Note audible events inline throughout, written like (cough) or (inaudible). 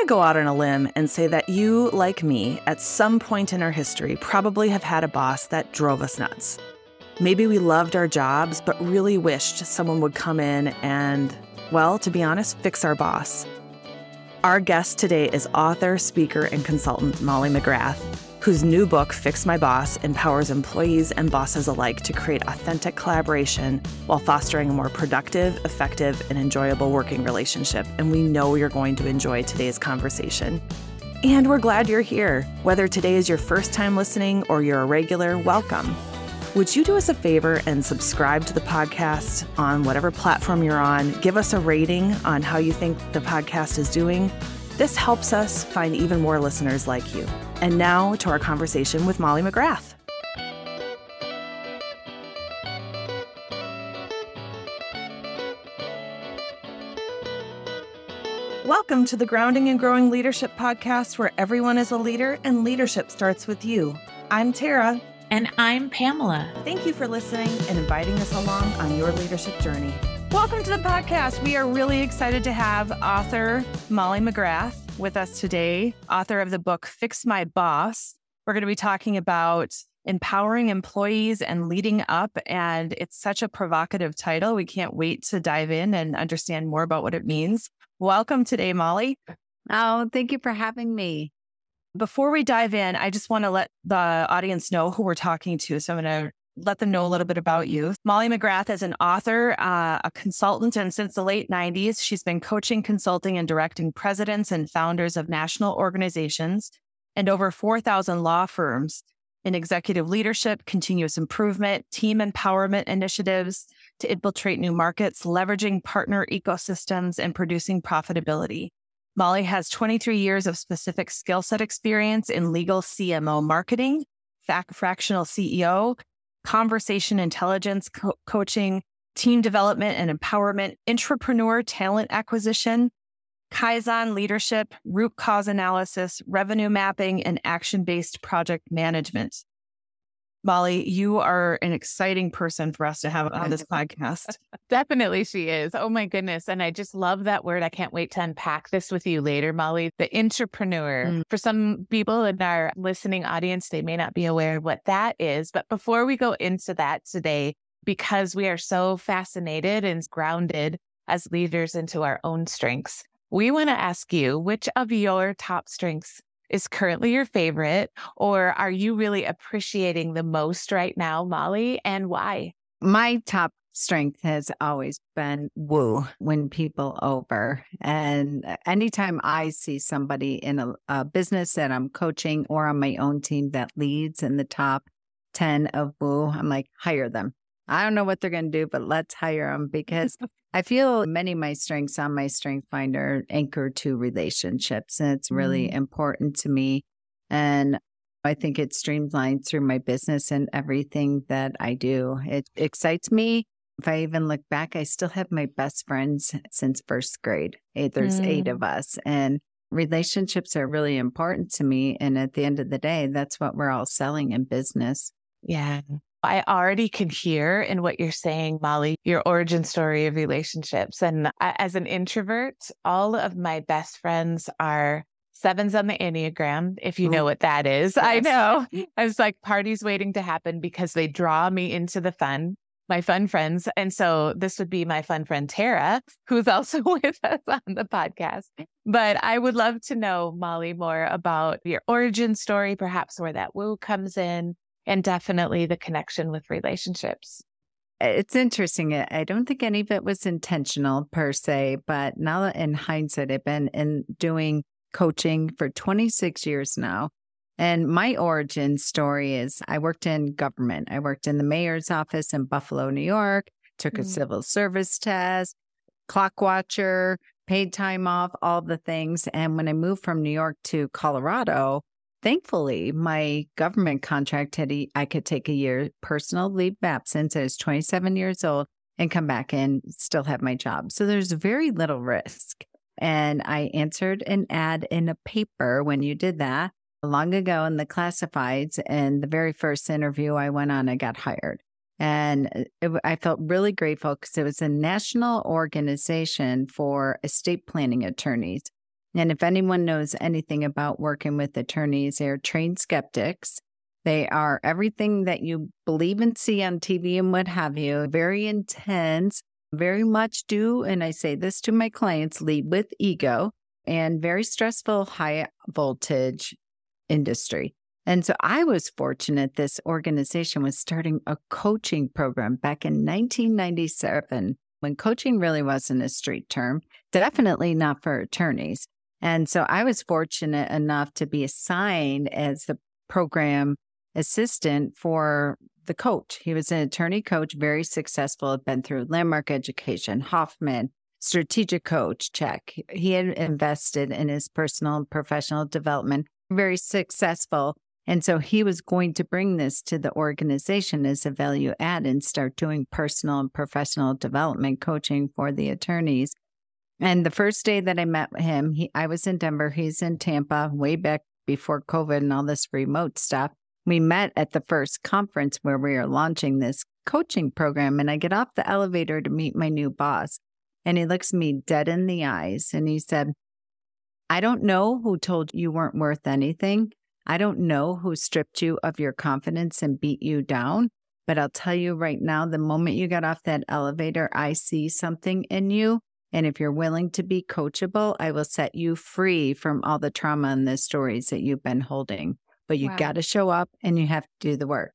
to go out on a limb and say that you, like me, at some point in our history, probably have had a boss that drove us nuts. Maybe we loved our jobs, but really wished someone would come in and, well, to be honest, fix our boss. Our guest today is author, speaker, and consultant Molly McGrath, whose new book, Fix My Boss, empowers employees and bosses alike to create authentic collaboration while fostering a more productive, effective, and enjoyable working relationship. And we know you're going to enjoy today's conversation. And we're glad you're here. Whether today is your first time listening or you're a regular, welcome. Would you do us a favor and subscribe to the podcast on whatever platform you're on? Give us a rating on how you think the podcast is doing. This helps us find even more listeners like you. And now to our conversation with Molly McGrath. Welcome to the Grounding and Growing Leadership Podcast, where everyone is a leader and leadership starts with you. I'm Tara. And I'm Pamela. Thank you for listening and inviting us along on your leadership journey. Welcome to the podcast. We are really excited to have author Molly McGrath with us today, author of the book Fix My Boss. We're going to be talking about empowering employees and leading up. And it's such a provocative title. We can't wait to dive in and understand more about what it means. Welcome today, Molly. Oh, thank you for having me. Before we dive in, I just want to let the audience know who we're talking to. So I'm going to let them know a little bit about you. Molly McGrath is an author, uh, a consultant, and since the late 90s, she's been coaching, consulting, and directing presidents and founders of national organizations and over 4,000 law firms in executive leadership, continuous improvement, team empowerment initiatives to infiltrate new markets, leveraging partner ecosystems, and producing profitability. Molly has 23 years of specific skill set experience in legal CMO marketing, fractional CEO, conversation intelligence co- coaching, team development and empowerment, entrepreneur talent acquisition, Kaizen leadership, root cause analysis, revenue mapping, and action based project management. Molly, you are an exciting person for us to have on this (laughs) podcast. Definitely, she is. Oh my goodness. And I just love that word. I can't wait to unpack this with you later, Molly. The intrapreneur. Mm. For some people in our listening audience, they may not be aware of what that is. But before we go into that today, because we are so fascinated and grounded as leaders into our own strengths, we want to ask you which of your top strengths is currently your favorite, or are you really appreciating the most right now, Molly, and why? My top strength has always been woo, win people over. And uh, anytime I see somebody in a, a, business that I'm coaching or on my own team that leads in the top 10 of woo, I'm like, hire them. I don't know what they're going to do, but let's hire them (laughs) because I feel many of my strengths on my strength finder anchor to relationships. And it's really mm. important to me. And I think it's streamlined through my business and everything that I do. It excites me. If I even look back, I still have my best friends since first grade. There's mm. eight of us. And relationships are really important to me. And at the end of the day, that's what we're all selling in business. Yeah. I already can hear in what you're saying, Molly, your origin story of relationships. And as an introvert, all of my best friends are sevens on the Enneagram, if you know what that is. Yes. I know. I was like parties waiting to happen because they draw me into the fun, my fun friends. And so this would be my fun friend, Tara, who's also (laughs) with us on the podcast. But I would love to know, Molly, more about your origin story, perhaps where that woo comes in and definitely the connection with relationships. It's interesting. I don't think any of it was intentional per se, but now in hindsight, I've been in doing coaching for 26 years now. And my origin story is I worked in government. I worked in the mayor's office in Buffalo, New York, took a mm. civil service test, clock watcher, paid time off, all the things. And when I moved from New York to Colorado, Thankfully, my government contract had I could take a year personal leave absence. I was 27 years old and come back and still have my job. So there's very little risk. And I answered an ad in a paper when you did that long ago in the classifieds. And the very first interview I went on, I got hired. And uh, it, I felt really grateful because it was a national organization for estate planning attorneys. And if anyone knows anything about working with attorneys, they're trained skeptics. They are everything that you believe and see on TV and what have you, very intense, very much do. And I say this to my clients lead with ego and very stressful, high voltage industry. And so I was fortunate this organization was starting a coaching program back in 1997 when coaching really wasn't a street term, definitely not for attorneys. And so I was fortunate enough to be assigned as the program assistant for the coach. He was an attorney coach, very successful, had been through Landmark Education, Hoffman, strategic coach, check. He had invested in his personal and professional development, very successful. And so he was going to bring this to the organization as a value add and start doing personal and professional development coaching for the attorneys. And the first day that I met him, he, I was in Denver, he's in Tampa, way back before COVID and all this remote stuff. We met at the first conference where we are launching this coaching program. And I get off the elevator to meet my new boss. And he looks me dead in the eyes and he said, I don't know who told you weren't worth anything. I don't know who stripped you of your confidence and beat you down. But I'll tell you right now, the moment you got off that elevator, I see something in you. And if you're willing to be coachable, I will set you free from all the trauma and the stories that you've been holding. But you wow. got to show up and you have to do the work.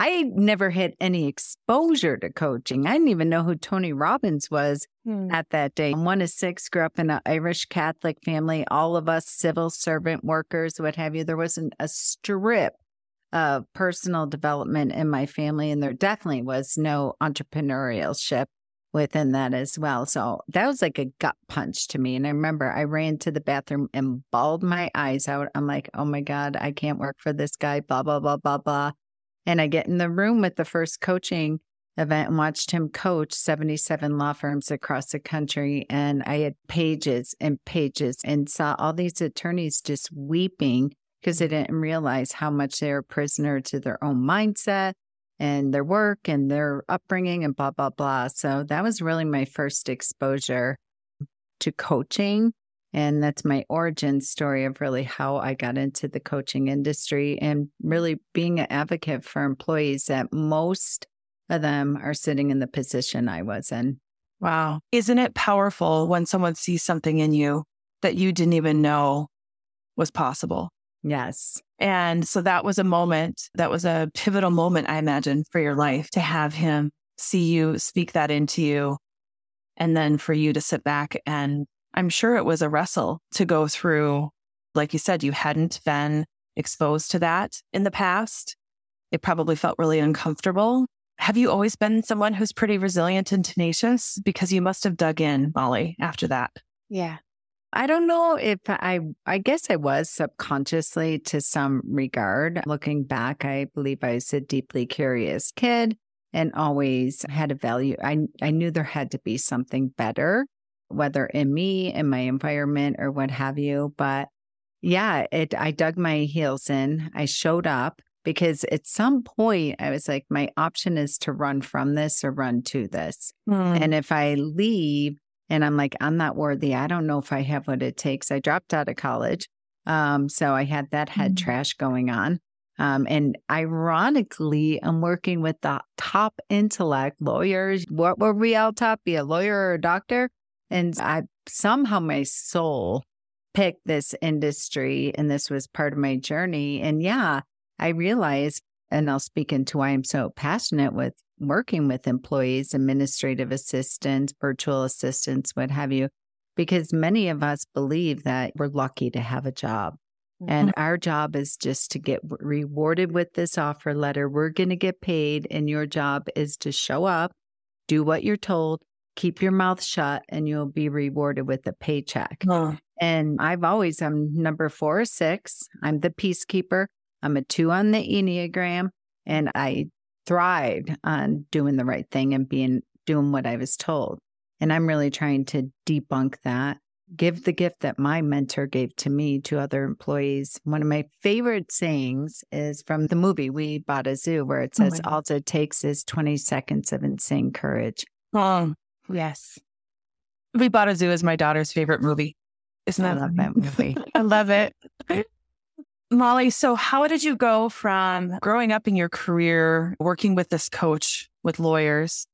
I never had any exposure to coaching. I didn't even know who Tony Robbins was hmm. at that day. I'm one of six, grew up in an Irish Catholic family, all of us civil servant workers, what have you. There wasn't a strip of personal development in my family, and there definitely was no entrepreneurship within that as well. So that was like a gut punch to me. And I remember I ran to the bathroom and bawled my eyes out. I'm like, oh my God, I can't work for this guy, blah, blah, blah, blah, blah. And I get in the room with the first coaching event and watched him coach 77 law firms across the country. And I had pages and pages and saw all these attorneys just weeping because they didn't realize how much they were prisoner to their own mindset and their work and their upbringing and blah, blah, blah. So that was really my first exposure to coaching. And that's my origin story of really how I got into the coaching industry and really being an advocate for employees that most of them are sitting in the position I was in. Wow. Isn't it powerful when someone sees something in you that you didn't even know was possible? Yes. And so that was a moment, that was a pivotal moment, I imagine, for your life to have him see you, speak that into you, and then for you to sit back and I'm sure it was a wrestle to go through. Like you said, you hadn't been exposed to that in the past. It probably felt really uncomfortable. Have you always been someone who's pretty resilient and tenacious? Because you must have dug in, Molly, after that. Yeah. I don't know if I, I guess I was subconsciously to some regard. Looking back, I believe I was a deeply curious kid and always had a value. I, I knew there had to be something better whether in me, in my environment, or what have you. But yeah, it I dug my heels in. I showed up because at some point I was like, my option is to run from this or run to this. Mm. And if I leave and I'm like, I'm not worthy, I don't know if I have what it takes. I dropped out of college. Um, so I had that head mm. trash going on. Um, and ironically, I'm working with the top intellect lawyers. What were we all taught? Be a lawyer or a doctor? And I somehow my soul picked this industry and this was part of my journey. And yeah, I realized, and I'll speak into why I'm so passionate with working with employees, administrative assistants, virtual assistants, what have you, because many of us believe that we're lucky to have a job. Mm-hmm. And our job is just to get rewarded with this offer letter. We're going to get paid, and your job is to show up, do what you're told, keep your mouth shut and you'll be rewarded with a paycheck. And I've always, I'm number four or six. I'm the peacekeeper. I'm a two on the Enneagram and I thrived on doing the right thing and being, doing what I was told. And I'm really trying to debunk that. Give the gift that my mentor gave to me to other employees. One of my favorite sayings is from the movie We Bought a Zoo, where it oh says, oh All it takes is 20 seconds of insane courage. Oh, Yes. We Bought a Zoo is my daughter's favorite movie. Isn't I that love that movie. (laughs) I love it. (laughs) Molly, so how did you go from growing up in your career, working with this coach with lawyers,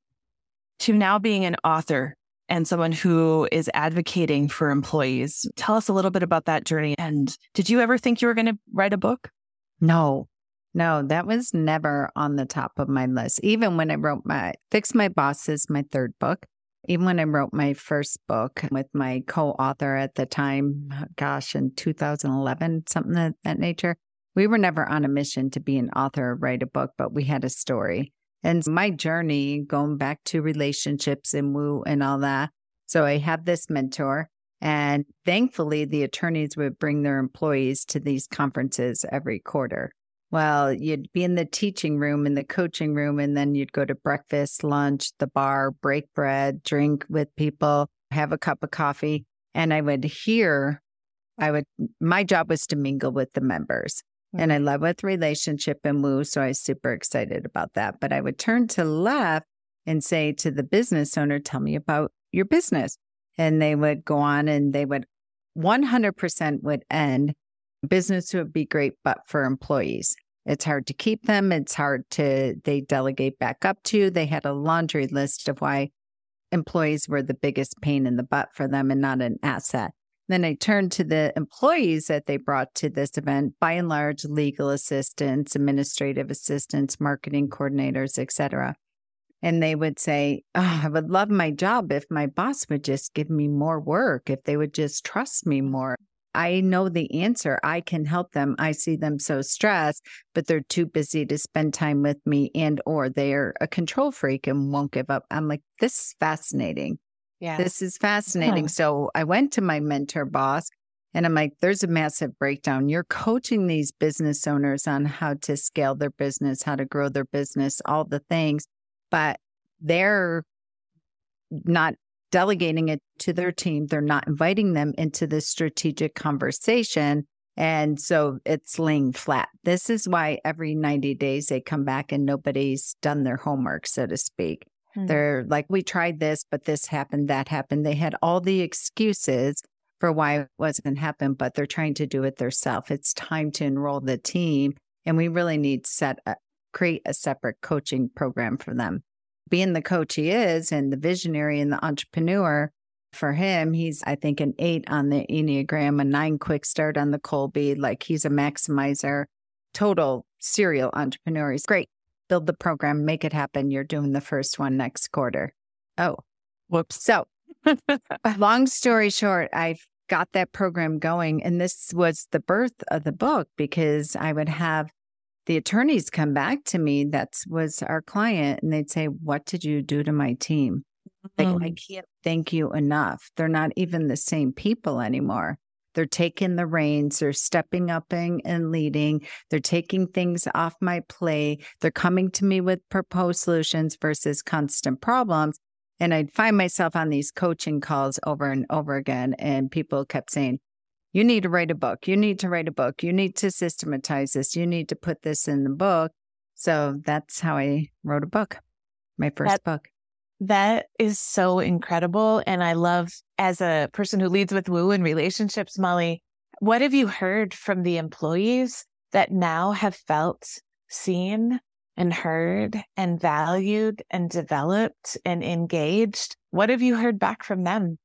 to now being an author and someone who is advocating for employees? Tell us a little bit about that journey. And did you ever think you were going to write a book? No, no, that was never on the top of my list. Even when I wrote my Fix My Bosses, my third book, even when I wrote my first book with my co author at the time, uh, gosh, in 2011, something of that nature, we were never on a mission to be an author or write a book, but we had a story. And my journey going back to relationships and woo and all that. So I have this mentor. And thankfully, the attorneys would bring their employees to these conferences every quarter. Well, you'd be in the teaching room, in the coaching room, and then you'd go to breakfast, lunch, the bar, break bread, drink with people, have a cup of coffee. And I would hear, I would, my job was to mingle with the members. And I mm-hmm. love with relationship and woo. So I was super excited about that. But I would turn to left and say to the business owner, tell me about your business. And they would go on and they would 100% would end. Business would be great, but for employees. It's hard to keep them. It's hard to, they delegate back up to. They had a laundry list of why employees were the biggest pain in the butt for them and not an asset. Then I turned to the employees that they brought to this event, by and large, legal assistants, administrative assistants, marketing coordinators, etc. And they would say, oh, I would love my job if my boss would just give me more work, if they would just trust me more. I know the answer. I can help them. I see them so stressed, but they're too busy to spend time with me and or they're a control freak and won't give up. I'm like, this is fascinating. Yeah. This is fascinating. (laughs) So I went to my mentor boss and I'm like, there's a massive breakdown. You're coaching these business owners on how to scale their business, how to grow their business, all the things, but they're not delegating it to their team. They're not inviting them into this strategic conversation. And so it's laying flat. This is why every 90 days they come back and nobody's done their homework, so to speak. Hmm. They're like, we tried this, but this happened, that happened. They had all the excuses for why it wasn't happen, but they're trying to do it themselves. It's time to enroll the team. And we really need set a, create a separate coaching program for them being the coach he is and the visionary and the entrepreneur, for him, he's, I think, an eight on the Enneagram, a nine quick start on the Kolbe. Like he's a maximizer, total serial entrepreneur. He's great. Build the program, make it happen. You're doing the first one next quarter. Oh, Whoops. so (laughs) long story short, I've got that program going. And this was the birth of the book because I would have the attorneys come back to me that was our client and they'd say what did you do to my team? Like Mm. i can't thank you enough. They're not even the same people anymore. They're taking the reins they're stepping up and, and leading they're taking things off my plate they're coming to me with proposed solutions versus constant problems and i'd find myself on these coaching calls over and over again and people kept saying you need to write a book. You need to write a book. You need to systematize this. You need to put this in the book. So that's how I wrote a book, my first That- book. That is so incredible. And I love, as a person who leads with woo and relationships, Molly, what have you heard from the employees that now have felt seen and heard and valued and developed and engaged? What have you heard back from them?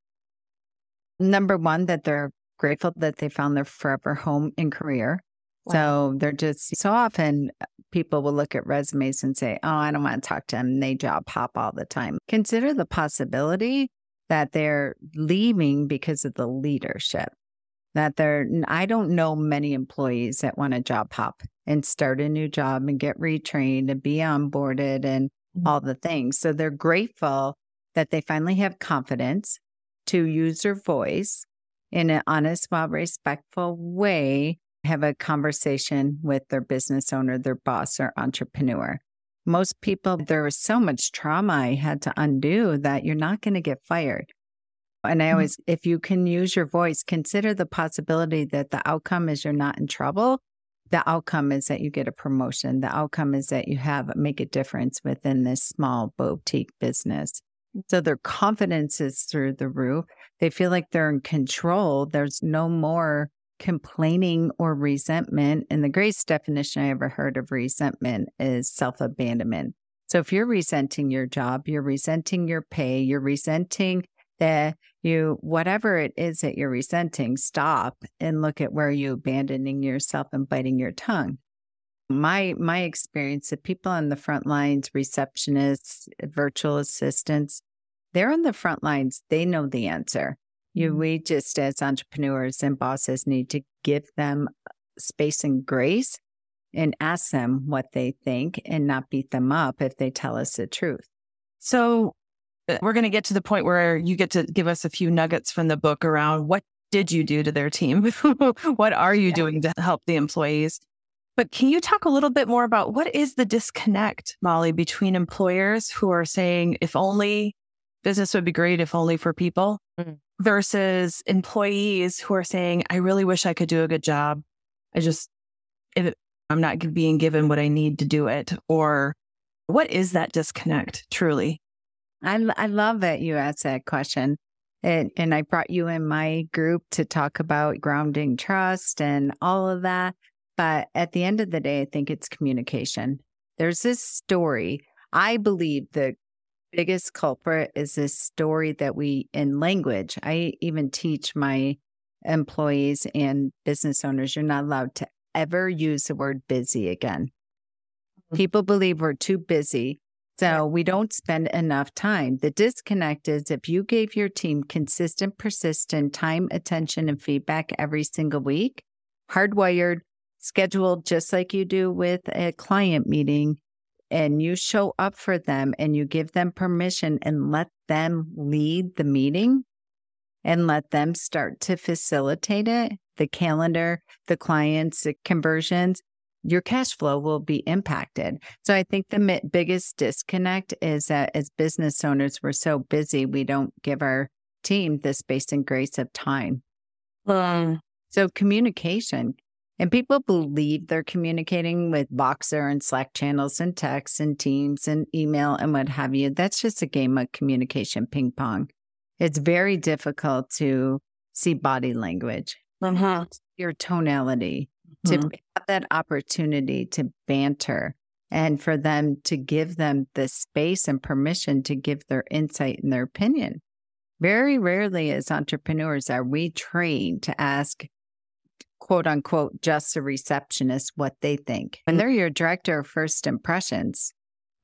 Number one, that they're grateful that they found their forever home and career. So they're just so often uh, people will look at resumes and say, Oh, I don't want to talk to them. They job hop all the time. Consider the possibility that they're leaving because of the leadership. That they're, I don't know many employees that want to job hop and start a new job and get retrained and be onboarded and Mhm. all the things. So they're grateful that they finally have confidence to use their voice in an honest, well, respectful way, have a conversation with their business owner, their boss, or entrepreneur. Most people, there was so much trauma I had to undo that you're not going to get fired. And I Mhm. always, if you can use your voice, consider the possibility that the outcome is you're not in trouble. The outcome is that you get a promotion. The outcome is that you have make a difference within this small boutique business. So their confidence is through the roof. They feel like they're in control. There's no more complaining or resentment. And the greatest definition I ever heard of resentment is self abandonment. So if you're resenting your job, you're resenting your pay, you're resenting that you, whatever it is that you're resenting, stop and look at where you abandoning yourself and biting your tongue. My my experience of people on the front lines, receptionists, virtual assistants, they're on the front lines. They know the answer. You, mm-hmm. we just as entrepreneurs and bosses need to give them space and grace and ask them what they think and not beat them up if they tell us the truth. So uh, we're going to get to the point where you get to give us a few nuggets from the book around what did you do to their team? (laughs) what are you yeah. doing to help the employees? But can you talk a little bit more about what is the disconnect, Molly, between employers who are saying, if only business would be great, if only for people, mm-hmm. versus employees who are saying, I really wish I could do a good job. I just, if I'm not being given what I need to do it. Or what is that disconnect truly? I, I love that you asked that question. And, and I brought you in my group to talk about grounding trust and all of that. But at the end of the day, I think it's communication. There's this story. I believe the biggest culprit is this story that we, in language, I even teach my employees and business owners, you're not allowed to ever use the word busy again. Mm-hmm. People believe we're too busy so we don't spend enough time. The disconnect is if you gave your team consistent, persistent time, attention, and feedback every single week, hardwired, scheduled just like you do with a client meeting, and you show up for them and you give them permission and let them lead the meeting and let them start to facilitate it, the calendar, the clients, the conversions, your cash flow will be impacted. So I think the biggest disconnect is that as business owners, we're so busy, we don't give our team the space and grace of time. Um, so communication. And people believe they're communicating with Voxer and Slack channels and texts and Teams and email and what have you. That's just a game of communication ping pong. It's very difficult to see body language, uh-huh. your tonality, to mm-hmm. have that opportunity to banter and for them to give them the space and permission to give their insight and their opinion. Very rarely, as entrepreneurs, are we trained to ask, quote unquote, just a receptionist what they think. When they're your director of first impressions,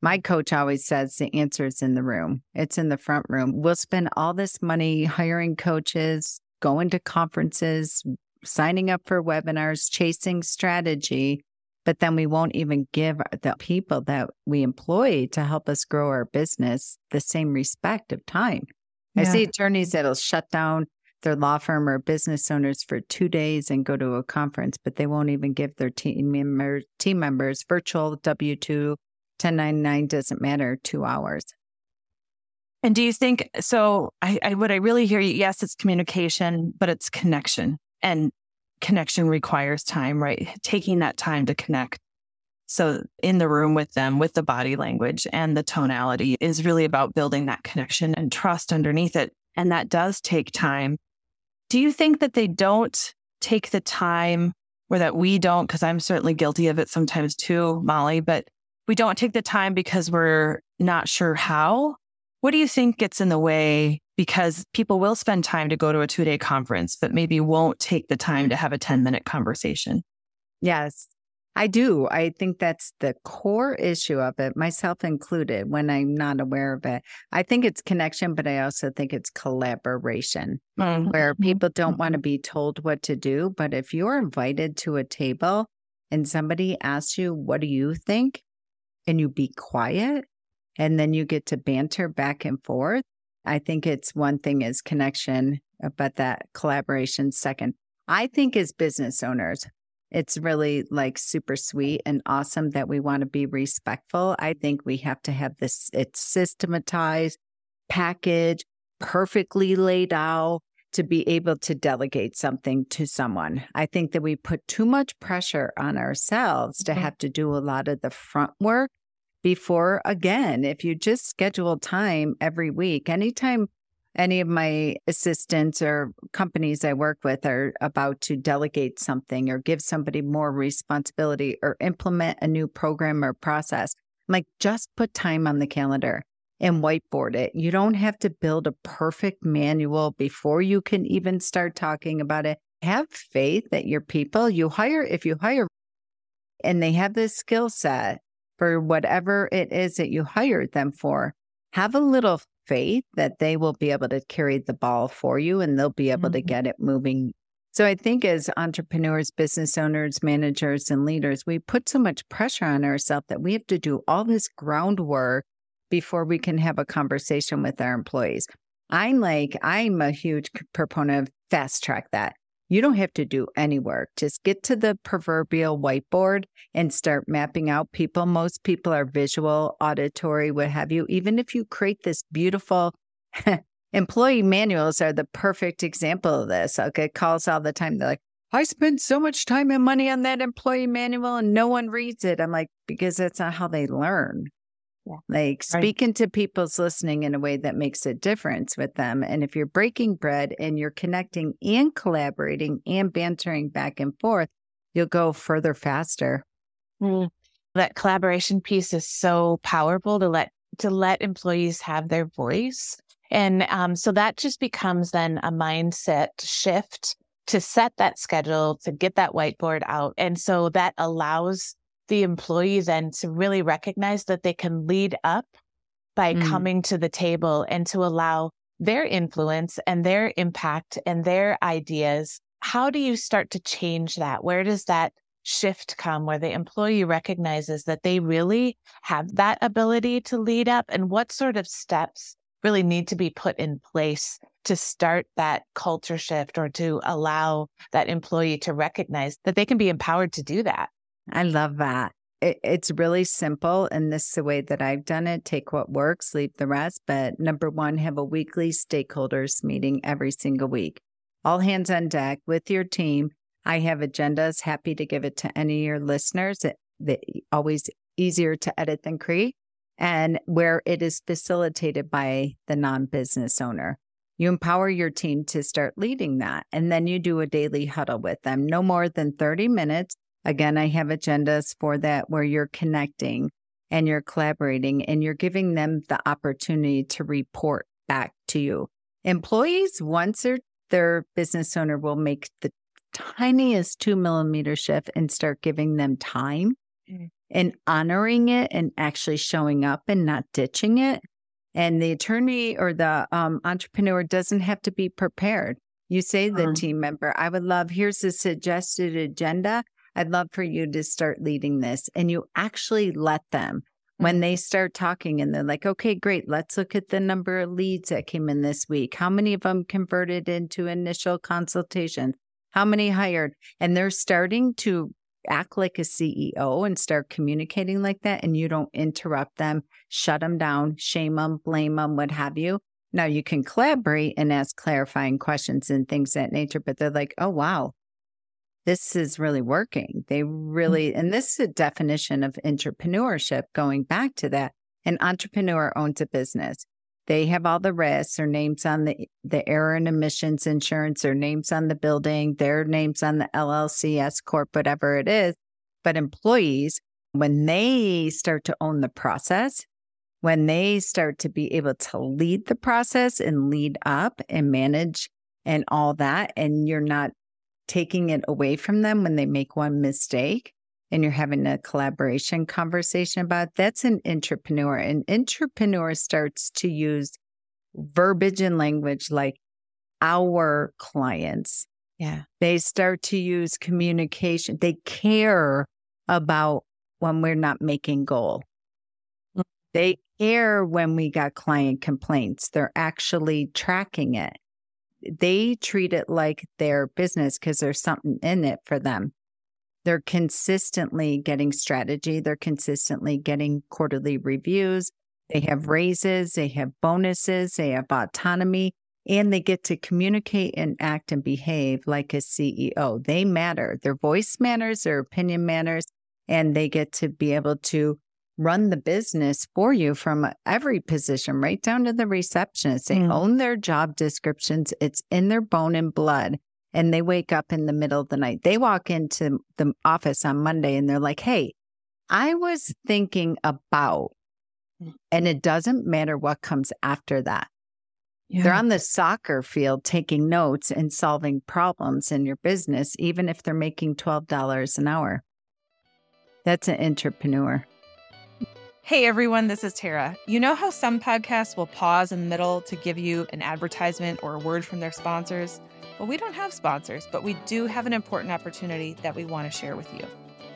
my coach always says the answer is in the room, it's in the front room. We'll spend all this money hiring coaches, going to conferences, signing up for webinars, chasing strategy, but then we won't even give the people that we employ to help us grow our business the same respect of time. Yeah. I see attorneys that'll shut down their law firm or business owners for two days and go to a conference, but they won't even give their team, member, team members virtual W 2, 1099 doesn't matter, two hours. And do you think so? I, I what I really hear you, yes, it's communication, but it's connection and connection requires time, right? Taking that time to connect. So in the room with them, with the body language and the tonality is really about building that connection and trust underneath it. And that does take time. Do you think that they don't take the time or that we don't? Because I'm certainly guilty of it sometimes too, Molly, but we don't take the time because we're not sure how. What do you think gets in the way because people will spend time to go to a two day conference, but maybe won't take the time to have a 10 minute conversation. Yes, I do. I think that's the core issue of it, myself included, when I'm not aware of it. I think it's connection, but I also think it's collaboration mm-hmm. where people don't want to be told what to do. But if you're invited to a table and somebody asks you, What do you think? and you be quiet, and then you get to banter back and forth, I think it's one thing is connection, but that collaboration second. I think as business owners, it's really like super sweet and awesome that we want to be respectful. I think we have to have this, it's systematized, package, perfectly laid out to be able to delegate something to someone. I think that we put too much pressure on ourselves to mm-hmm. have to do a lot of the front work before again, if you just schedule time every week, anytime any of my assistants or companies I work with are about to delegate something or give somebody more responsibility or implement a new program or process, I'm like just put time on the calendar and whiteboard it. You don't have to build a perfect manual before you can even start talking about it. Have faith that your people you hire, if you hire and they have this skill set for whatever it is that you hired them for, have a little faith that they will be able to carry the ball for you and they'll be able mm-hmm. to get it moving. So I think as entrepreneurs, business owners, managers, and leaders, we put so much pressure on ourselves that we have to do all this groundwork before we can have a conversation with our employees. I'm like, I'm a huge proponent of fast track that. You don't have to do any work. Just get to the proverbial whiteboard and start mapping out people. Most people are visual, auditory, what have you. Even if you create this beautiful (laughs) employee manuals are the perfect example of this. I'll get calls all the time. They're like, I spend so much time and money on that employee manual and no one reads it. I'm like, because that's not how they learn. Yeah. Like right. speaking to people's listening in a way that makes a difference with them. And if you're breaking bread and you're connecting and collaborating and bantering back and forth, you'll go further faster. Mm. That collaboration piece is so powerful to let to let employees have their voice. And um, so that just becomes then a mindset shift to set that schedule, to get that whiteboard out. And so that allows the employee then to really recognize that they can lead up by mm. coming to the table and to allow their influence and their impact and their ideas. How do you start to change that? Where does that shift come where the employee recognizes that they really have that ability to lead up? And what sort of steps really need to be put in place to start that culture shift or to allow that employee to recognize that they can be empowered to do that? I love that. It, it's really simple. And this is the way that I've done it take what works, leave the rest. But number one, have a weekly stakeholders meeting every single week. All hands on deck with your team. I have agendas, happy to give it to any of your listeners. It, it always easier to edit than create, and where it is facilitated by the non business owner. You empower your team to start leading that. And then you do a daily huddle with them, no more than 30 minutes Again, I have agendas for that where you're connecting and you're collaborating and you're giving them the opportunity to report back to you. Employees, once their, their business owner will make the tiniest two millimeter shift and start giving them time mm. and honoring it and actually showing up and not ditching it. And the attorney or the um, entrepreneur doesn't have to be prepared. You say the uh-huh. team member, I would love, here's a suggested agenda. I'd love for you to start leading this. And you actually let them when mm-hmm. they start talking and they're like, okay, great, let's look at the number of leads that came in this week. How many of them converted into initial consultation? How many hired? And they're starting to act like a CEO and start communicating like that. And you don't interrupt them, shut them down, shame them, blame them, what have you. Now you can collaborate and ask clarifying questions and things that nature, but they're like, oh, wow, this is really working. They mm. really, and this is a definition of entrepreneurship going back to that. An entrepreneur owns a business. They have all the risks, their names on the, the error and omissions insurance, their names on the building, their names on the LLC, S Corp, whatever it is. But employees, when they start to own the process, when they start to be able to lead the process and lead up and manage and all that, and you're not taking it away from them when they make one mistake and you're having a collaboration conversation about that's an intrapreneur. An intrapreneur starts to use verbiage and language like our clients. Yeah. They start to use communication. They care about when we're not making goal. Mm. They care when we got client complaints. They're actually tracking it they treat it like their business because there's something in it for them. They're consistently getting strategy, they're consistently getting quarterly reviews. They have raises, they have bonuses, they have autonomy, and they get to communicate and act and behave like a CEO. They matter. Their voice matters, their opinion matters, and they get to be able to run the business for you from every position, right down to the receptionist. They Mm. own their job descriptions, it's in their bone and blood. And they wake up in the middle of the night. They walk into the office on Monday and they're like, hey, I was thinking about, and it doesn't matter what comes after that. They're on the soccer field taking notes and solving problems in your business, even if they're making $12 an hour. That's an intrapreneur. Hey everyone, this is Tara. You know how some podcasts will pause in the middle to give you an advertisement or a word from their sponsors? Well, we don't have sponsors, but we do have an important opportunity that we want to share with you.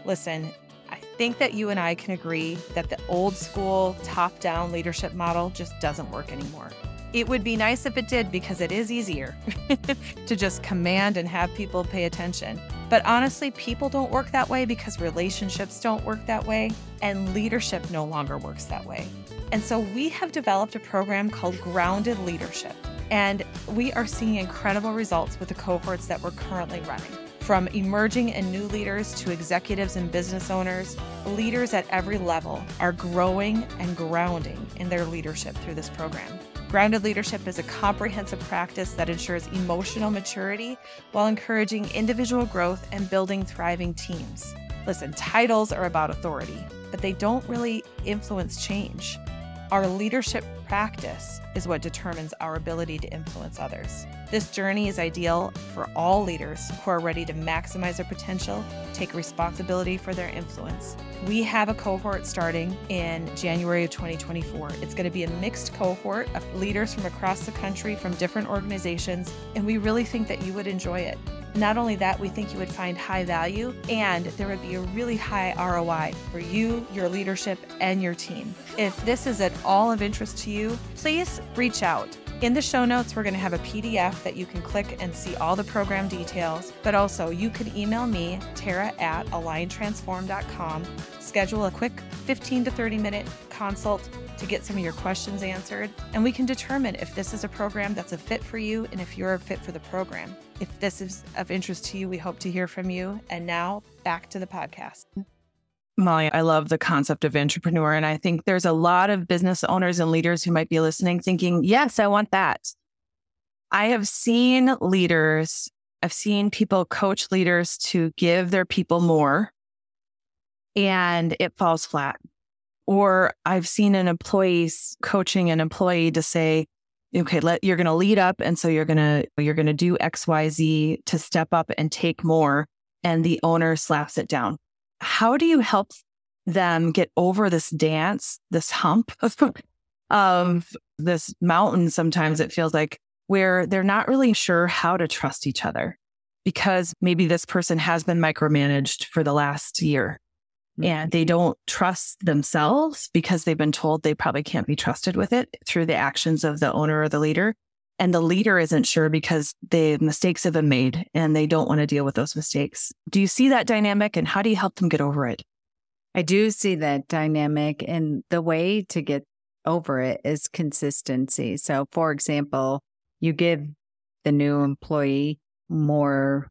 Listen, I think that you and I can agree that the old school top down leadership model just doesn't work anymore. It would be nice if it did because it is easier (laughs) to just command and have people pay attention. But honestly, people don't work that way because relationships don't work that way, and leadership no longer works that way. And so we have developed a program called Grounded Leadership, and we are seeing incredible results with the cohorts that we're currently running. From emerging and new leaders to executives and business owners, leaders at every level are growing and grounding in their leadership through this program. Grounded leadership is a comprehensive practice that ensures emotional maturity while encouraging individual growth and building thriving teams. Listen, titles are about authority, but they don't really influence change. Our leadership practice is what determines our ability to influence others. This journey is ideal for all leaders who are ready to maximize their potential, take responsibility for their influence. We have a cohort starting in January of 2024. It's going to be a mixed cohort of leaders from across the country from different organizations, and we really think that you would enjoy it. Not only that, we think you would find high value and there would be a really high ROI for you, your leadership, and your team. If this is at all of interest to you, please reach out. In the show notes, we're going to have a PDF that you can click and see all the program details. But also, you could email me, Tara at aligntransform.com, schedule a quick 15 to 30 minute consult to get some of your questions answered, and we can determine if this is a program that's a fit for you and if you're a fit for the program. If this is of interest to you, we hope to hear from you. And now back to the podcast. Molly, I love the concept of intrapreneur. And I think there's a lot of business owners and leaders who might be listening thinking, yes, I want that. I have seen leaders, I've seen people coach leaders to give their people more and it falls flat. Or I've seen an employee coaching an employee to say, okay, let you're going to lead up. And so you're going to, you're going to do X, Y, Z to step up and take more. And the owner slaps it down how do you help them get over this dance, this hump (laughs) of this mountain? Sometimes it feels like where they're not really sure how to trust each other because maybe this person has been micromanaged for the last year and they mm-hmm. don't trust themselves because they've been told they probably can't be trusted with it through the actions of the owner or the leader. And the leader isn't sure because the mistakes have been made and they don't want to deal with those mistakes. Do you see that dynamic and how do you help them get over it? I do see that dynamic. And the way to get over it is consistency. So, for example, you give the new employee more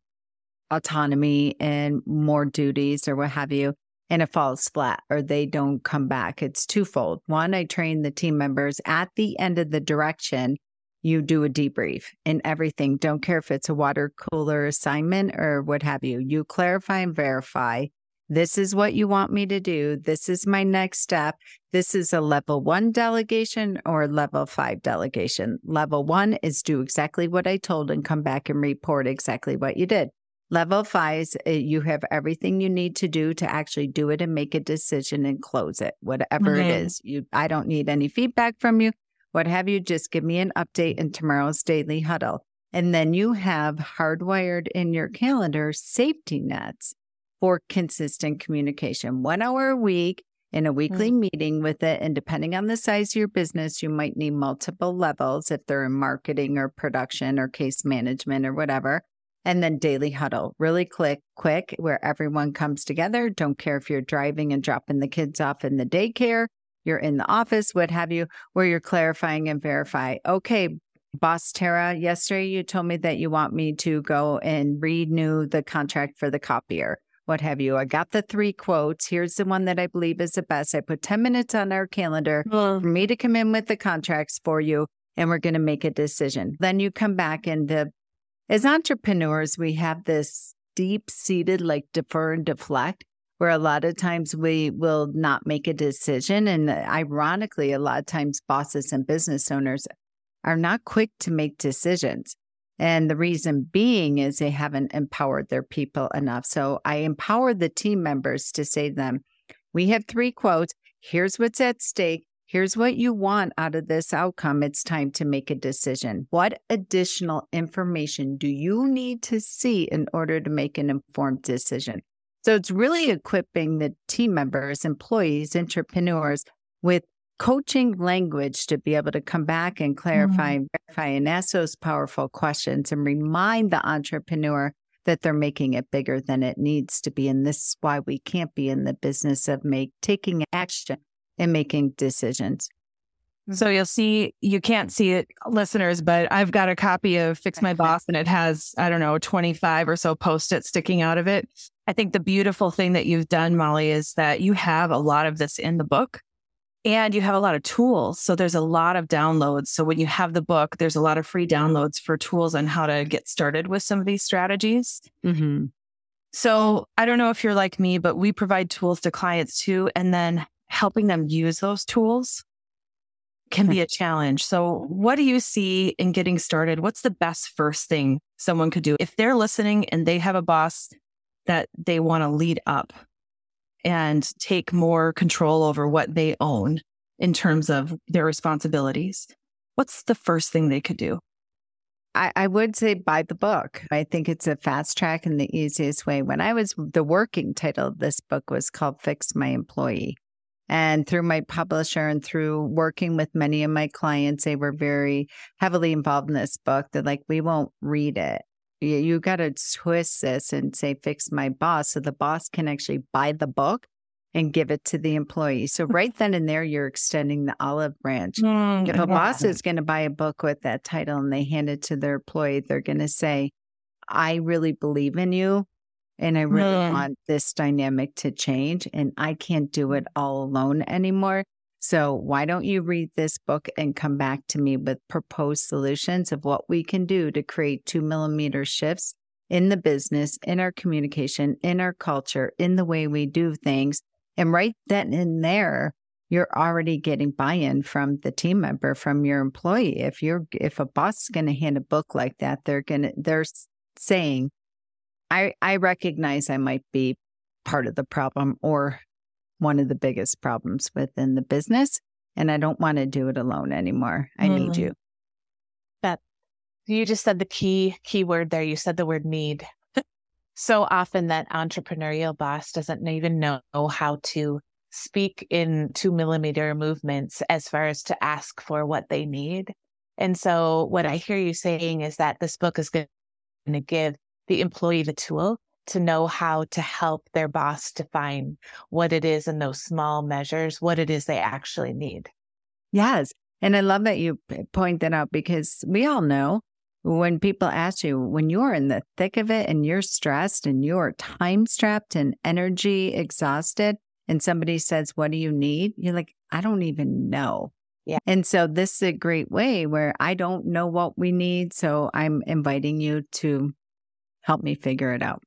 autonomy and more duties or what have you, and it falls flat or they don't come back. It's twofold. One, I train the team members at the end of the direction you do a debrief in everything. Don't care if it's a water cooler assignment or what have you. You clarify and verify. This is what you want me to do. This is my next step. This is a level one delegation or level five delegation. Level one is do exactly what I told and come back and report exactly what you did. Level five is uh, you have everything you need to do to actually do it and make a decision and close it, whatever Mhm. it is. You, I don't need any feedback from you what have you, just give me an update in tomorrow's daily huddle. And then you have hardwired in your calendar safety nets for consistent communication. One hour a week in a weekly mm. meeting with it. And depending on the size of your business, you might need multiple levels if they're in marketing or production or case management or whatever. And then daily huddle, really click quick where everyone comes together. Don't care if you're driving and dropping the kids off in the daycare you're in the office, what have you, where you're clarifying and verify. Okay, boss Tara, yesterday you told me that you want me to go and renew the contract for the copier. what have you. I got the three quotes. Here's the one that I believe is the best. I put 10 minutes on our calendar for me to come in with the contracts for you, and we're going to make a decision. Then you come back and the, as entrepreneurs, we have this deep seated like defer and deflect where a lot of times we will not make a decision. And ironically, a lot of times bosses and business owners are not quick to make decisions. And the reason being is they haven't empowered their people enough. So I empower the team members to say to them, we have three quotes. Here's what's at stake. Here's what you want out of this outcome. It's time to make a decision. What additional information do you need to see in order to make an informed decision? So it's really equipping the team members, employees, entrepreneurs with coaching language to be able to come back and clarify mm-hmm. and verify and ask those powerful questions and remind the entrepreneur that they're making it bigger than it needs to be. And this is why we can't be in the business of make taking action and making decisions. So you'll see, you can't see it, listeners, but I've got a copy of Fix My Boss and it has, I don't know, 25 or so post its sticking out of it. I think the beautiful thing that you've done, Molly, is that you have a lot of this in the book and you have a lot of tools. So there's a lot of downloads. So when you have the book, there's a lot of free downloads for tools on how to get started with some of these strategies. Mm-hmm. So I don't know if you're like me, but we provide tools to clients too. And then helping them use those tools can be hmm. a challenge. So what do you see in getting started? What's the best first thing someone could do if they're listening and they have a boss that they want to lead up? and take more control over what they own in terms of their responsibilities, what's the first thing they could do? I, I, would say buy the book. I think it's a fast track and the easiest way. When I was, the working title of this book was called Fix My Employee. And through my publisher and through working with many of my clients, they were very heavily involved in this book. They're like, we won't read it you, you got to twist this and say, fix my boss. So the boss can actually buy the book and give it to the employee. So mm. right then and there, you're extending the olive branch. Mm, if a boss is going to buy a book with that title and they hand it to their employee, they're going to say, I really believe in you. And I really mm. want this dynamic to change. And I can't do it all alone anymore. So, why don't you read this book and come back to me with proposed solutions of what we can do to create two millimeter shifts in the business, in our communication, in our culture, in the way we do things? And right then and there, you're already getting buy-in from the team member, from your employee. If you're if a boss is going to hand a book like that, they're going to they're saying, I I recognize I might be part of the problem or one of the biggest problems within the business. And I don't want to do it alone anymore. I mm. need you. That you just said the key key word there. You said the word need. (laughs) so often that entrepreneurial boss doesn't even know how to speak in two millimeter movements as far as to ask for what they need. And so what I hear you saying is that this book is going to give the employee the tool to know how to help their boss define what it is in those small measures, what it is they actually need. Yes. And I love that you point that out because we all know when people ask you, when you're in the thick of it and you're stressed and you're time strapped and energy exhausted, and somebody says, What do you need? You're like, I don't even know. Yeah. And so this is a great way where I don't know what we need. So I'm inviting you to help me figure it out.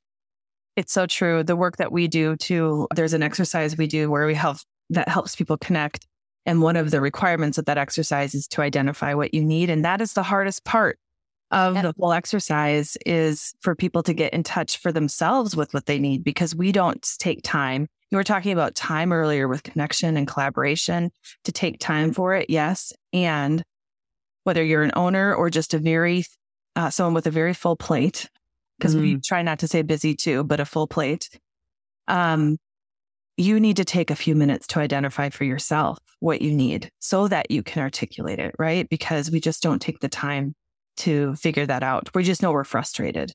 It's so true. The work that we do too, there's an exercise we do where we help that helps people connect. And one of the requirements of that exercise is to identify what you need. And that is the hardest part of yep. the whole exercise is for people to get in touch for themselves with what they need because we don't take time. You were talking about time earlier with connection and collaboration to take time for it. Yes. And whether you're an owner or just a very, uh, someone with a very full plate, because mm-hmm. we try not to say busy too, but a full plate. Um, you need to take a few minutes to identify for yourself what you need so that you can articulate it, right? Because we just don't take the time to figure that out. We just know we're frustrated.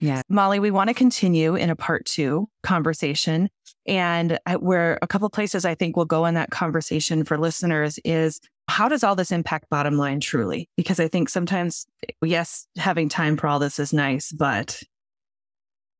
Yeah. Molly, we want to continue in a part two conversation. And where a couple places I think we'll go in that conversation for listeners is how does all this impact bottom line truly? Because I think sometimes, yes, having time for all this is nice, but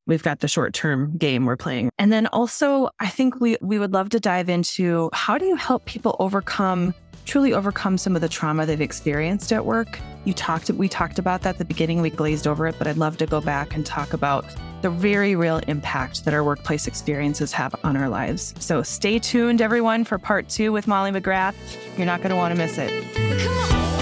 we've got the short term game we're playing. And then also, I think we, we would love to dive into how do you help people overcome, truly overcome some of the trauma they've experienced at work? You talked, we talked about that at the beginning, we glazed over it, but I'd love to go back and talk about the very real impact that our workplace experiences have on our lives. So stay tuned, everyone, for part two with Molly McGrath. You're not going to want to miss it.